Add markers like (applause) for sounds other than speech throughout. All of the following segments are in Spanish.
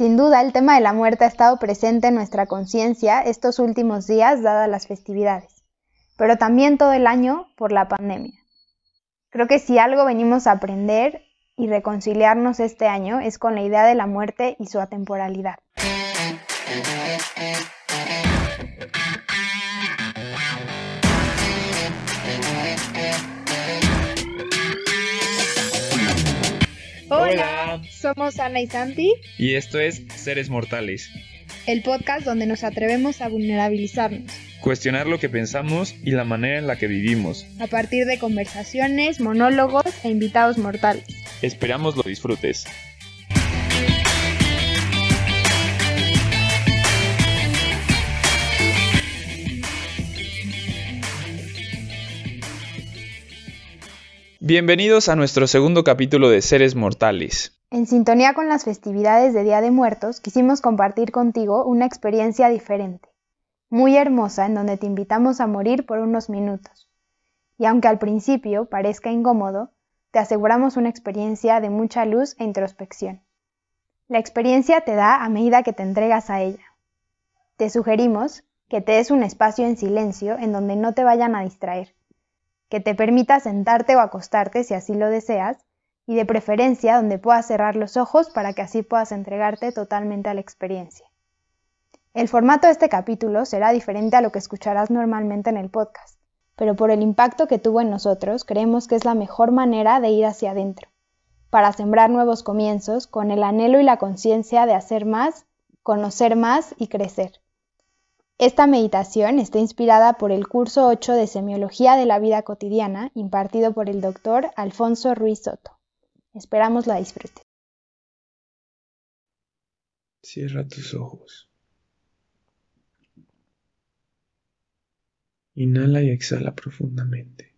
Sin duda, el tema de la muerte ha estado presente en nuestra conciencia estos últimos días, dadas las festividades, pero también todo el año por la pandemia. Creo que si algo venimos a aprender y reconciliarnos este año es con la idea de la muerte y su atemporalidad. Somos Ana y Santi. Y esto es Seres Mortales. El podcast donde nos atrevemos a vulnerabilizarnos. Cuestionar lo que pensamos y la manera en la que vivimos. A partir de conversaciones, monólogos e invitados mortales. Esperamos lo disfrutes. Bienvenidos a nuestro segundo capítulo de Seres Mortales. En sintonía con las festividades de Día de Muertos, quisimos compartir contigo una experiencia diferente, muy hermosa, en donde te invitamos a morir por unos minutos. Y aunque al principio parezca incómodo, te aseguramos una experiencia de mucha luz e introspección. La experiencia te da a medida que te entregas a ella. Te sugerimos que te des un espacio en silencio en donde no te vayan a distraer que te permita sentarte o acostarte si así lo deseas, y de preferencia donde puedas cerrar los ojos para que así puedas entregarte totalmente a la experiencia. El formato de este capítulo será diferente a lo que escucharás normalmente en el podcast, pero por el impacto que tuvo en nosotros creemos que es la mejor manera de ir hacia adentro, para sembrar nuevos comienzos con el anhelo y la conciencia de hacer más, conocer más y crecer. Esta meditación está inspirada por el curso 8 de Semiología de la Vida Cotidiana impartido por el doctor Alfonso Ruiz Soto. Esperamos la disfrutes. Cierra tus ojos. Inhala y exhala profundamente.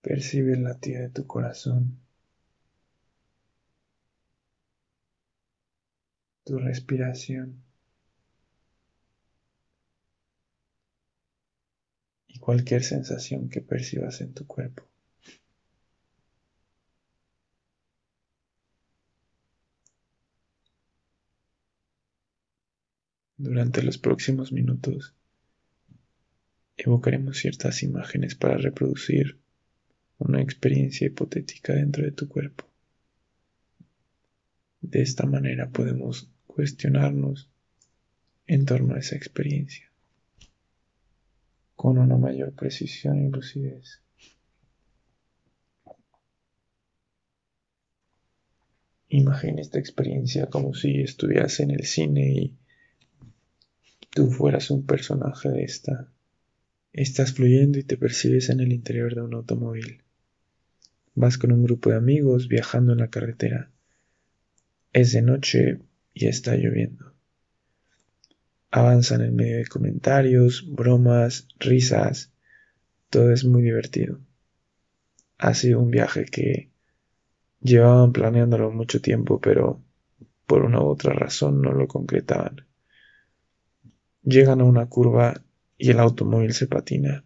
Percibe el latido de tu corazón. tu respiración y cualquier sensación que percibas en tu cuerpo. Durante los próximos minutos evocaremos ciertas imágenes para reproducir una experiencia hipotética dentro de tu cuerpo. De esta manera podemos cuestionarnos en torno a esa experiencia con una mayor precisión y lucidez. Imagina esta experiencia como si estuvieras en el cine y tú fueras un personaje de esta. Estás fluyendo y te percibes en el interior de un automóvil. Vas con un grupo de amigos viajando en la carretera. Es de noche y está lloviendo. Avanzan en medio de comentarios, bromas, risas. Todo es muy divertido. Ha sido un viaje que llevaban planeándolo mucho tiempo, pero por una u otra razón no lo concretaban. Llegan a una curva y el automóvil se patina.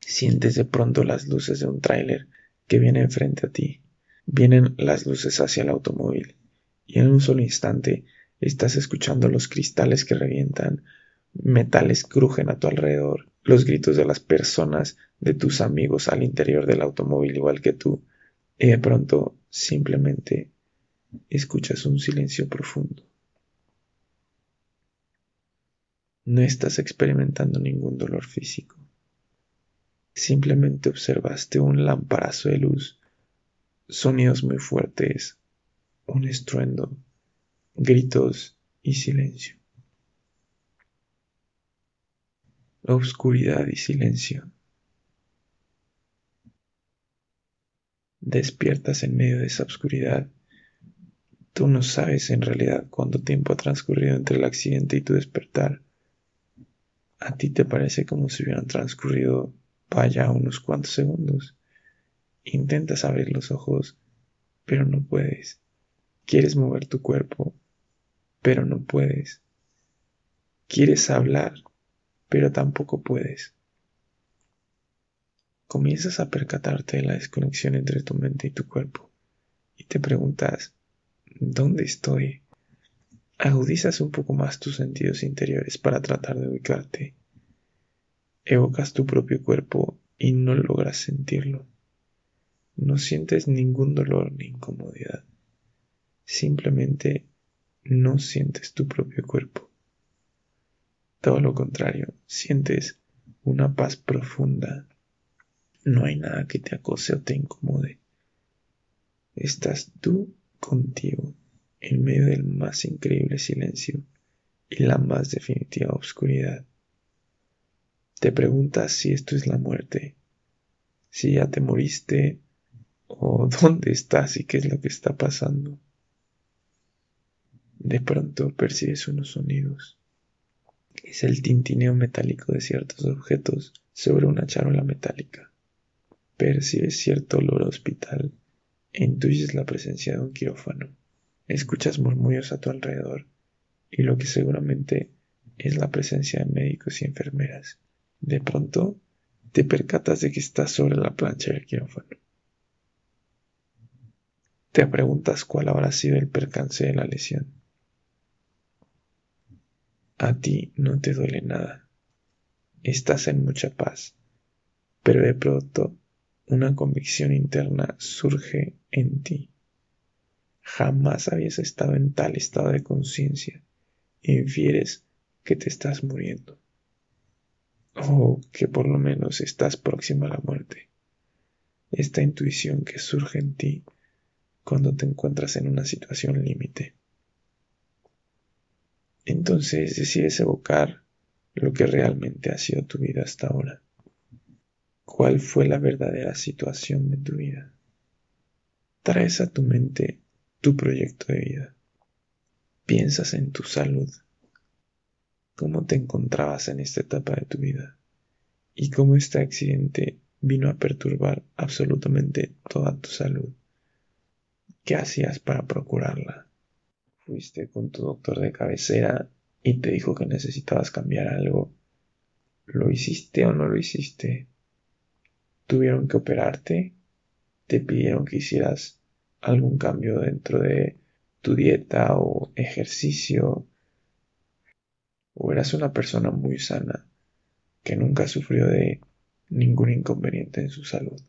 Sientes de pronto las luces de un tráiler que viene enfrente a ti. Vienen las luces hacia el automóvil y en un solo instante estás escuchando los cristales que revientan, metales crujen a tu alrededor, los gritos de las personas, de tus amigos al interior del automóvil igual que tú, y de pronto simplemente escuchas un silencio profundo. No estás experimentando ningún dolor físico. Simplemente observaste un lamparazo de luz, sonidos muy fuertes, un estruendo, gritos y silencio. Oscuridad y silencio. Despiertas en medio de esa oscuridad. Tú no sabes en realidad cuánto tiempo ha transcurrido entre el accidente y tu despertar. A ti te parece como si hubieran transcurrido, vaya, unos cuantos segundos. Intentas abrir los ojos, pero no puedes. Quieres mover tu cuerpo, pero no puedes. Quieres hablar, pero tampoco puedes. Comienzas a percatarte de la desconexión entre tu mente y tu cuerpo. y te preguntas, ¿dónde estoy? Agudizas un poco más tus sentidos interiores para tratar de ubicarte. Evocas tu propio cuerpo y no logras sentirlo. No sientes ningún dolor ni incomodidad. Simplemente no sientes tu propio cuerpo. Todo lo contrario, sientes una paz profunda. No hay nada que te acose o te incomode. Estás tú contigo en medio del más increíble silencio y la más definitiva oscuridad. Te preguntas si esto es la muerte, si ya te moriste o (laughs) dónde estás y qué es lo que está pasando. De pronto percibes unos sonidos es el tintineo metálico de ciertos objetos sobre una charola metálica. Percibes cierto olor hospital e intuyes la presencia de un quirófano. Escuchas murmullos a tu alrededor y lo que seguramente es la presencia de médicos y enfermeras. De pronto, te percatas de que estás sobre la plancha del quirófano. Te preguntas cuál habrá sido el percance de la lesión. A ti no te duele nada. Estás en mucha paz. Pero de pronto una convicción interna surge en ti. Jamás habías estado en tal estado de conciencia. Infieres que te estás muriendo. O que por lo menos estás próximo a la muerte. Esta intuición que surge en ti cuando te encuentras en una situación límite. Entonces decides evocar lo que realmente ha sido tu vida hasta ahora. ¿Cuál fue la verdadera situación de tu vida? Traes a tu mente tu proyecto de vida. Piensas en tu salud. ¿Cómo te encontrabas en esta etapa de tu vida? Y cómo este accidente vino a perturbar absolutamente toda tu salud. ¿Qué hacías para procurarla? Fuiste con tu doctor de cabecera y te dijo que necesitabas cambiar algo, ¿lo hiciste o no lo hiciste? ¿Tuvieron que operarte? ¿Te pidieron que hicieras algún cambio dentro de tu dieta o ejercicio? ¿O eras una persona muy sana que nunca sufrió de ningún inconveniente en su salud?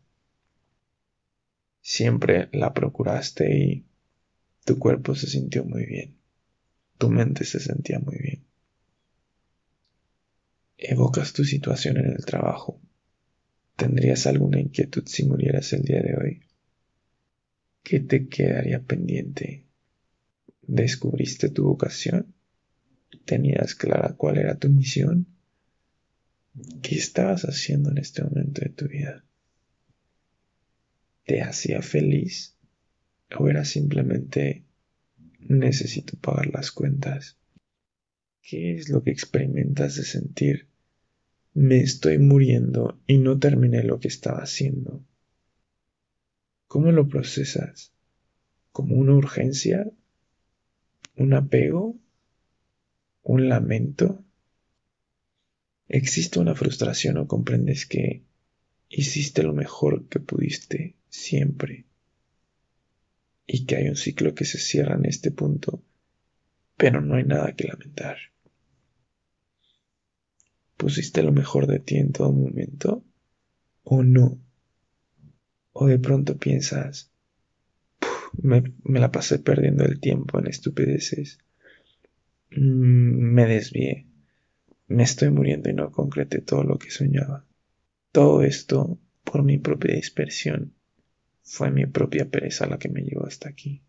Siempre la procuraste y tu cuerpo se sintió muy bien. Tu mente se sentía muy bien. Evocas tu situación en el trabajo. ¿Tendrías alguna inquietud si murieras el día de hoy? ¿Qué te quedaría pendiente? ¿Descubriste tu vocación? ¿Tenías clara cuál era tu misión? ¿Qué estabas haciendo en este momento de tu vida? ¿Te hacía feliz? O era simplemente necesito pagar las cuentas? ¿Qué es lo que experimentas de sentir me estoy muriendo y no terminé lo que estaba haciendo? ¿Cómo lo procesas? ¿Como una urgencia? ¿Un apego? ¿Un lamento? ¿Existe una frustración o comprendes que hiciste lo mejor que pudiste siempre? Y que hay un ciclo que se cierra en este punto, pero no hay nada que lamentar. ¿Pusiste lo mejor de ti en todo momento? ¿O no? ¿O de pronto piensas, me, me, la pasé perdiendo el tiempo en estupideces? Mm, me desvié. Me estoy muriendo y no concreté todo lo que soñaba. Todo esto por mi propia dispersión fue mi propia pereza la que me llevó hasta aquí.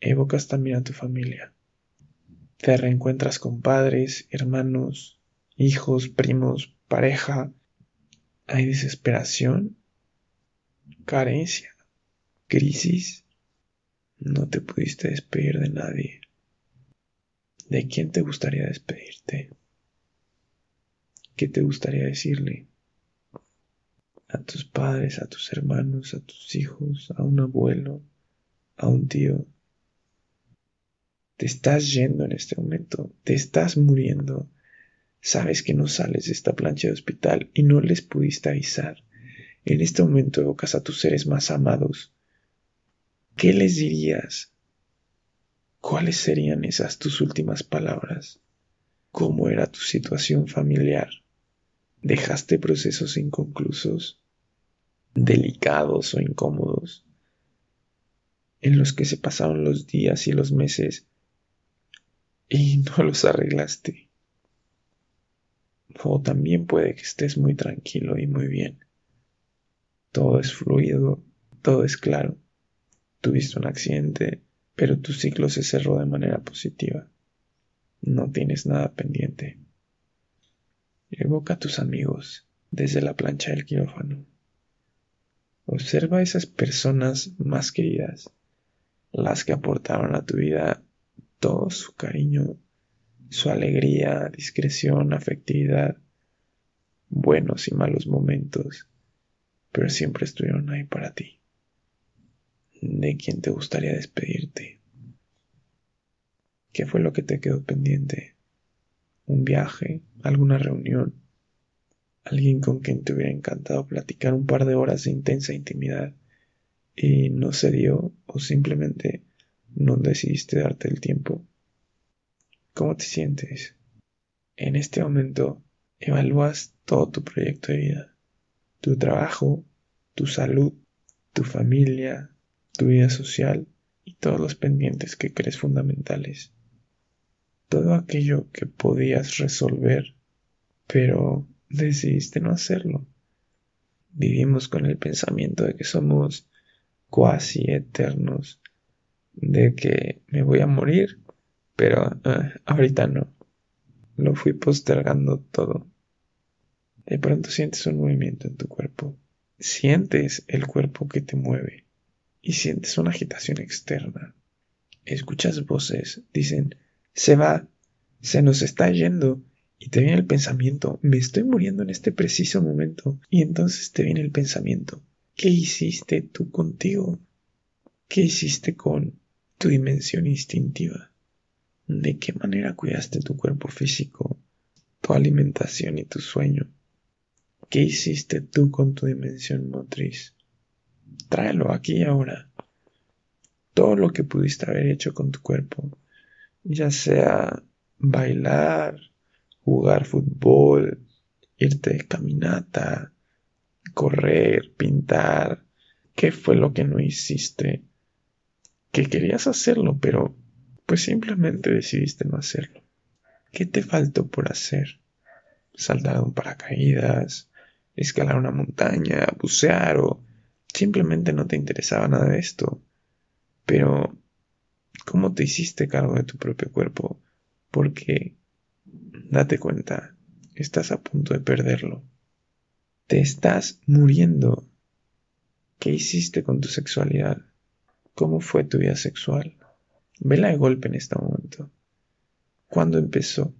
Evocas también a tu familia. Te reencuentras con padres, hermanos, hijos, primos, pareja. Hay desesperación, carencia, crisis. No te pudiste despedir de nadie. ¿De quién te gustaría despedirte? ¿Qué te gustaría decirle? A tus padres, a tus hermanos, a tus hijos, a un abuelo, a un tío. Te estás yendo en este momento, te estás muriendo. Sabes que no sales de esta plancha de hospital y no les pudiste avisar. En este momento evocas a tus seres más amados ¿qué les dirías? ¿Cuáles serían esas tus últimas palabras? ¿Cómo era tu situación familiar? ¿Dejaste procesos inconclusos, delicados o incómodos, en los que se pasaron los días y los meses y (laughs) no los arreglaste? O también puede que estés muy tranquilo y muy bien. Todo es fluido, todo es claro. Tuviste un accidente, pero tu ciclo se cerró de manera positiva. No tienes nada pendiente. Evoca a tus amigos desde la plancha del quirófano. Observa esas personas más queridas, las que aportaron a tu vida todo su cariño, su alegría, discreción, afectividad, buenos y malos momentos, pero siempre estuvieron ahí para ti. ¿De quién te gustaría despedirte? ¿Qué fue lo que te quedó pendiente? ¿Un viaje? ¿Alguna reunión? ¿Alguien con quien te hubiera encantado platicar un par de horas de intensa intimidad y no se dio o simplemente no decidiste darte el tiempo? ¿Cómo te sientes? En este momento evalúas todo tu proyecto de vida, tu trabajo, tu salud, tu familia, tu vida social y todos los pendientes que crees fundamentales todo aquello que podías resolver, pero decidiste no hacerlo. Vivimos con el pensamiento de que somos cuasi eternos, de que me voy a morir, pero eh, ahorita no. Lo fui postergando todo. De pronto sientes un movimiento en tu cuerpo. Sientes el cuerpo que te mueve y sientes una agitación externa. Escuchas voces, dicen, se va, se nos está yendo. Y te viene el pensamiento, me estoy muriendo en este preciso momento. Y entonces te viene el pensamiento, ¿qué hiciste tú contigo? ¿Qué hiciste con tu dimensión instintiva? ¿De qué manera cuidaste tu cuerpo físico, tu alimentación y tu sueño? ¿Qué hiciste tú con tu dimensión motriz? Tráelo aquí y ahora. Todo lo que pudiste haber hecho con tu cuerpo, ya sea bailar, jugar fútbol, irte de caminata, correr, pintar. ¿Qué fue lo que no hiciste? Que querías hacerlo, pero pues simplemente decidiste no hacerlo. ¿Qué te faltó por hacer? Saltar un paracaídas, escalar una montaña, bucear o simplemente no te interesaba nada de esto. Pero ¿Cómo te hiciste cargo de tu propio cuerpo? Porque, date cuenta, estás a punto de perderlo. Te estás muriendo. ¿Qué hiciste con tu sexualidad? ¿Cómo fue tu vida sexual? Vela de golpe en este momento. ¿Cuándo empezó?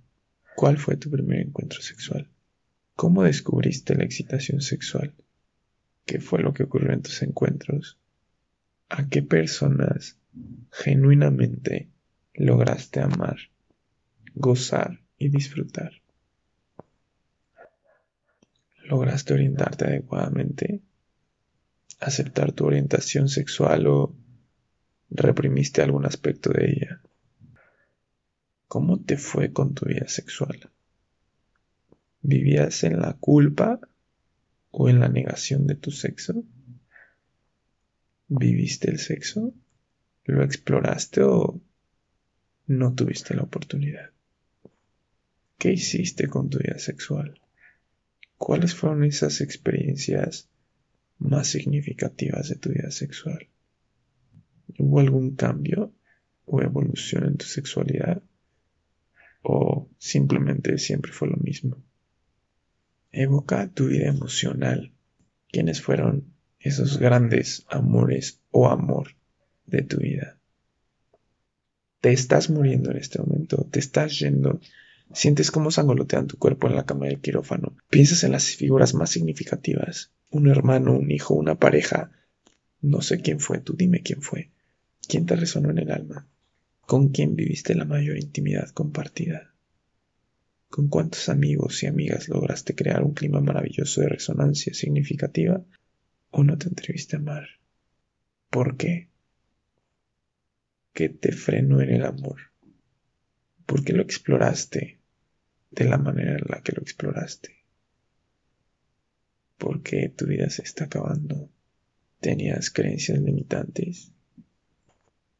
¿Cuál fue tu primer encuentro sexual? ¿Cómo descubriste la excitación sexual? ¿Qué fue lo que ocurrió en tus encuentros? ¿A qué personas genuinamente lograste amar, gozar y disfrutar. ¿Lograste orientarte adecuadamente? ¿Aceptar tu orientación sexual o reprimiste algún aspecto de ella? ¿Cómo te fue con tu vida sexual? ¿Vivías en la culpa o en la negación de tu sexo? ¿Viviste el sexo? ¿Lo exploraste o no tuviste la oportunidad? ¿Qué hiciste con tu vida sexual? ¿Cuáles fueron esas experiencias más significativas de tu vida sexual? ¿Hubo algún cambio o evolución en tu sexualidad? ¿O simplemente siempre fue lo mismo? Evoca tu vida emocional. ¿Quiénes fueron esos grandes amores o amor de tu vida. Te estás muriendo en este momento, te estás yendo. Sientes cómo sangolotean tu cuerpo en la cama del quirófano. Piensas en las figuras más significativas. Un hermano, un hijo, una pareja. No sé quién fue, tú dime quién fue. ¿Quién te resonó en el alma? ¿Con quién viviste la mayor intimidad compartida? ¿Con cuántos amigos y amigas lograste crear un clima maravilloso de resonancia significativa? ¿O no te atreviste a amar? ¿Por qué? que te frenó en el amor? ¿Por qué lo exploraste de la manera en la que lo exploraste? ¿Por qué tu vida se está acabando? ¿Tenías creencias limitantes?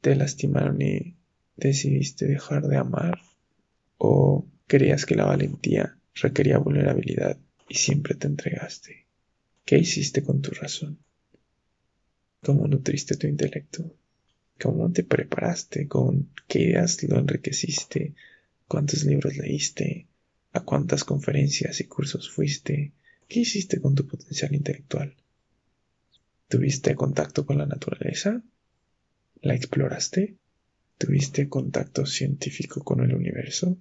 ¿Te lastimaron y decidiste dejar de amar? ¿O creías que la valentía requería vulnerabilidad y siempre te entregaste? ¿Qué hiciste con tu razón? ¿Cómo nutriste tu intelecto? ¿Cómo te preparaste? ¿Con qué ideas lo enriqueciste? ¿Cuántos libros leíste? ¿A cuántas conferencias y cursos fuiste? ¿Qué hiciste con tu potencial intelectual? ¿Tuviste contacto con la naturaleza? ¿La exploraste? ¿Tuviste contacto científico con el universo?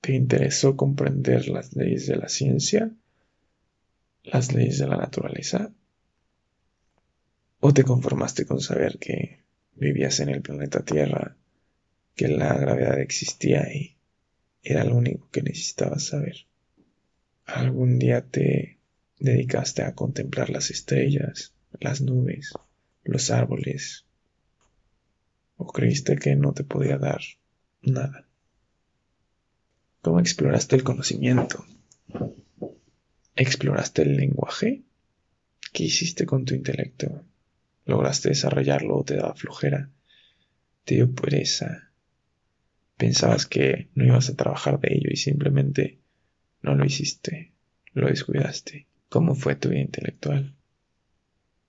¿Te interesó comprender las leyes de la ciencia? ¿Las leyes de la naturaleza? ¿O te conformaste con saber que vivías en el planeta Tierra, que la gravedad existía y era lo único que necesitabas saber? ¿Algún día te dedicaste a contemplar las estrellas, las nubes, los árboles? ¿O creíste que no te podía dar nada? ¿Cómo exploraste el conocimiento? ¿Exploraste el lenguaje? ¿Qué hiciste con tu intelecto? ¿Lograste desarrollarlo o te daba flojera? ¿Te dio pereza? ¿Pensabas que no ibas a trabajar de ello y simplemente no lo hiciste? ¿Lo descuidaste? ¿Cómo fue tu vida intelectual?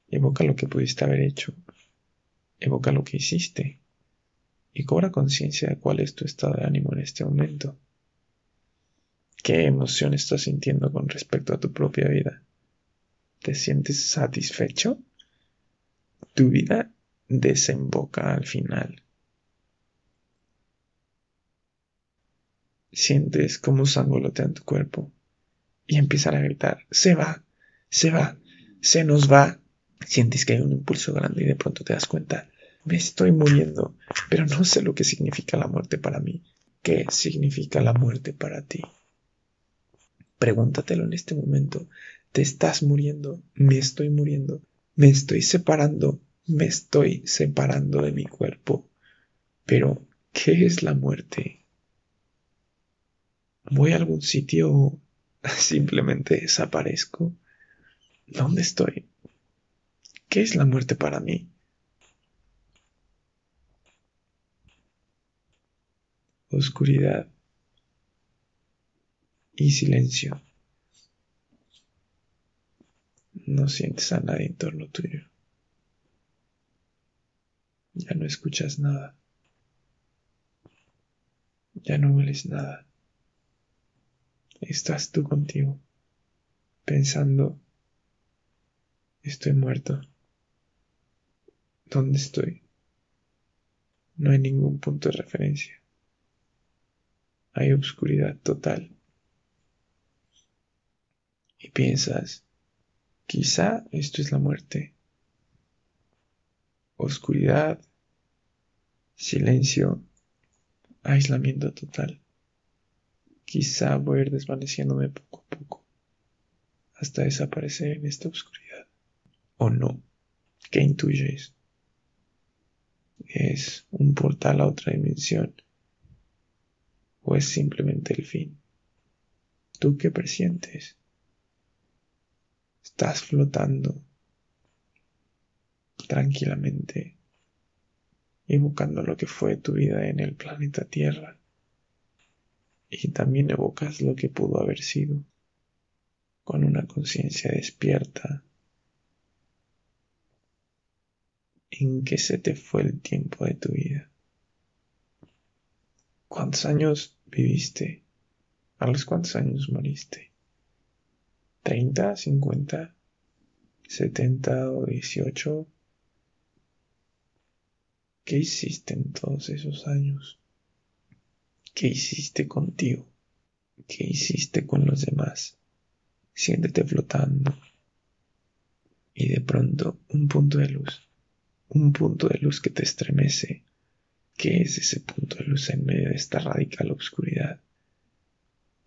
Evoca lo que pudiste haber hecho. Evoca lo que hiciste. Y cobra conciencia de cuál es tu estado de ánimo en este momento. ¿Qué emoción estás sintiendo con respecto a tu propia vida? ¿Te sientes satisfecho? Tu vida desemboca al final. Sientes cómo sangolotea en tu cuerpo y empiezan a gritar, se va, se va, se nos va. Sientes que hay un impulso grande y de pronto te das cuenta, me estoy muriendo, pero no sé lo que significa la muerte para mí. ¿Qué significa la muerte para ti? Pregúntatelo en este momento. ¿Te estás muriendo? ¿Me estoy muriendo? Me estoy separando, me estoy separando de mi cuerpo. Pero, ¿qué es la muerte? ¿Voy a algún sitio (laughs) simplemente desaparezco? ¿Dónde estoy? ¿Qué es la muerte para mí? Oscuridad y silencio no sientes a nadie en torno tuyo. Ya no escuchas nada. Ya no hueles nada. Estás tú contigo, pensando, estoy muerto. ¿Dónde estoy? No hay ningún punto de referencia. Hay obscuridad total. Y piensas, Quizá esto es la muerte. Oscuridad, silencio, aislamiento total. Quizá voy a ir desvaneciéndome poco a poco hasta desaparecer en esta oscuridad. ¿O no? ¿Qué intuyes? ¿Es un portal a otra dimensión? ¿O es simplemente el fin? ¿Tú qué presientes? Estás flotando tranquilamente, evocando lo que fue tu vida en el planeta Tierra. Y también evocas lo que pudo haber sido, con una conciencia despierta, en que se te fue el tiempo de tu vida. ¿Cuántos años viviste? ¿A los cuántos años moriste? 30, 50, 70 o 18. ¿Qué hiciste en todos esos años? ¿Qué hiciste contigo? ¿Qué hiciste con los demás? Siéntete flotando. Y de pronto un punto de luz, un punto de luz que te estremece. ¿Qué es ese punto de luz en medio de esta radical oscuridad?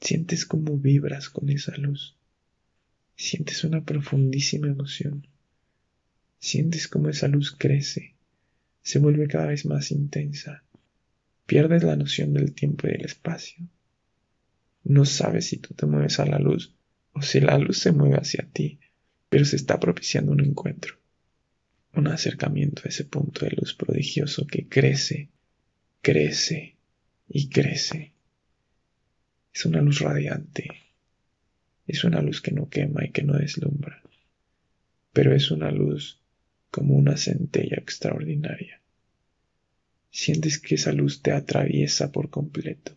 Sientes cómo vibras con esa luz sientes una profundísima emoción. Sientes cómo esa luz crece, se vuelve cada vez más intensa. Pierdes la noción del tiempo y del espacio. No sabes si tú te mueves a la luz o si la luz se mueve hacia ti, pero se está propiciando un encuentro, un acercamiento a ese punto de luz prodigioso que crece, crece y crece. Es una luz radiante, es una luz que no quema y que no deslumbra, pero es una luz como una centella extraordinaria. Sientes que esa luz te atraviesa por completo.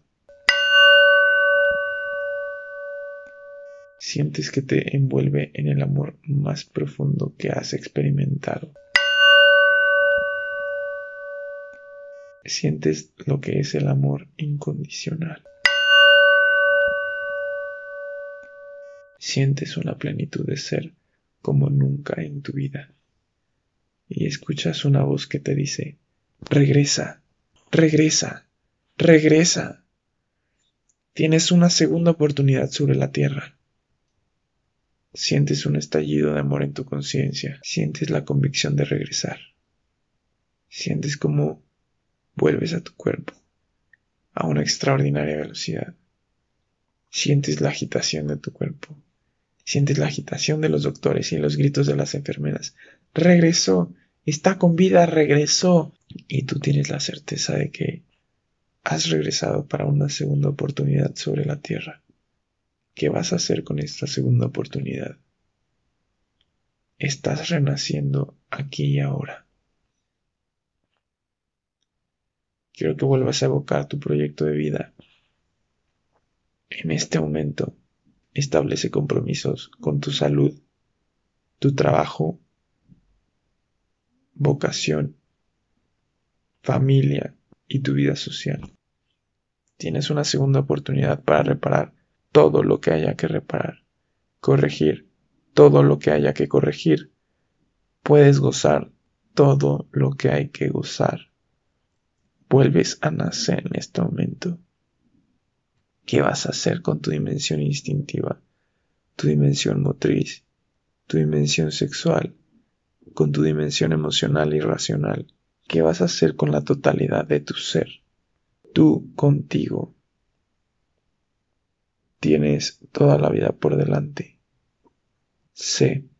Sientes que te envuelve en el amor más profundo que has experimentado. Sientes lo que es el amor incondicional. Sientes una plenitud de ser como nunca en tu vida. Y escuchas una voz que te dice, regresa, regresa, regresa. Tienes una segunda oportunidad sobre la tierra. Sientes un estallido de amor en tu conciencia, sientes la convicción de regresar. Sientes como vuelves a tu cuerpo a una extraordinaria velocidad. Sientes la agitación de tu cuerpo. Sientes la agitación de los doctores y los gritos de las enfermeras. Regresó, está con vida, regresó. Y tú tienes la certeza de que has regresado para una segunda oportunidad sobre la tierra. ¿Qué vas a hacer con esta segunda oportunidad? Estás renaciendo aquí y ahora. Quiero que vuelvas a evocar tu proyecto de vida. En este momento, establece compromisos con tu salud, tu trabajo, vocación, familia y tu vida social. Tienes una segunda oportunidad para reparar todo lo que haya que reparar, corregir todo lo que haya que corregir. Puedes gozar todo lo que hay que gozar. Vuelves a nacer en este momento. ¿Qué vas a hacer con tu dimensión instintiva, tu dimensión motriz, tu dimensión sexual, con tu dimensión emocional y racional? ¿Qué vas a hacer con la totalidad de tu ser? Tú contigo. Tienes toda la vida por delante. Sé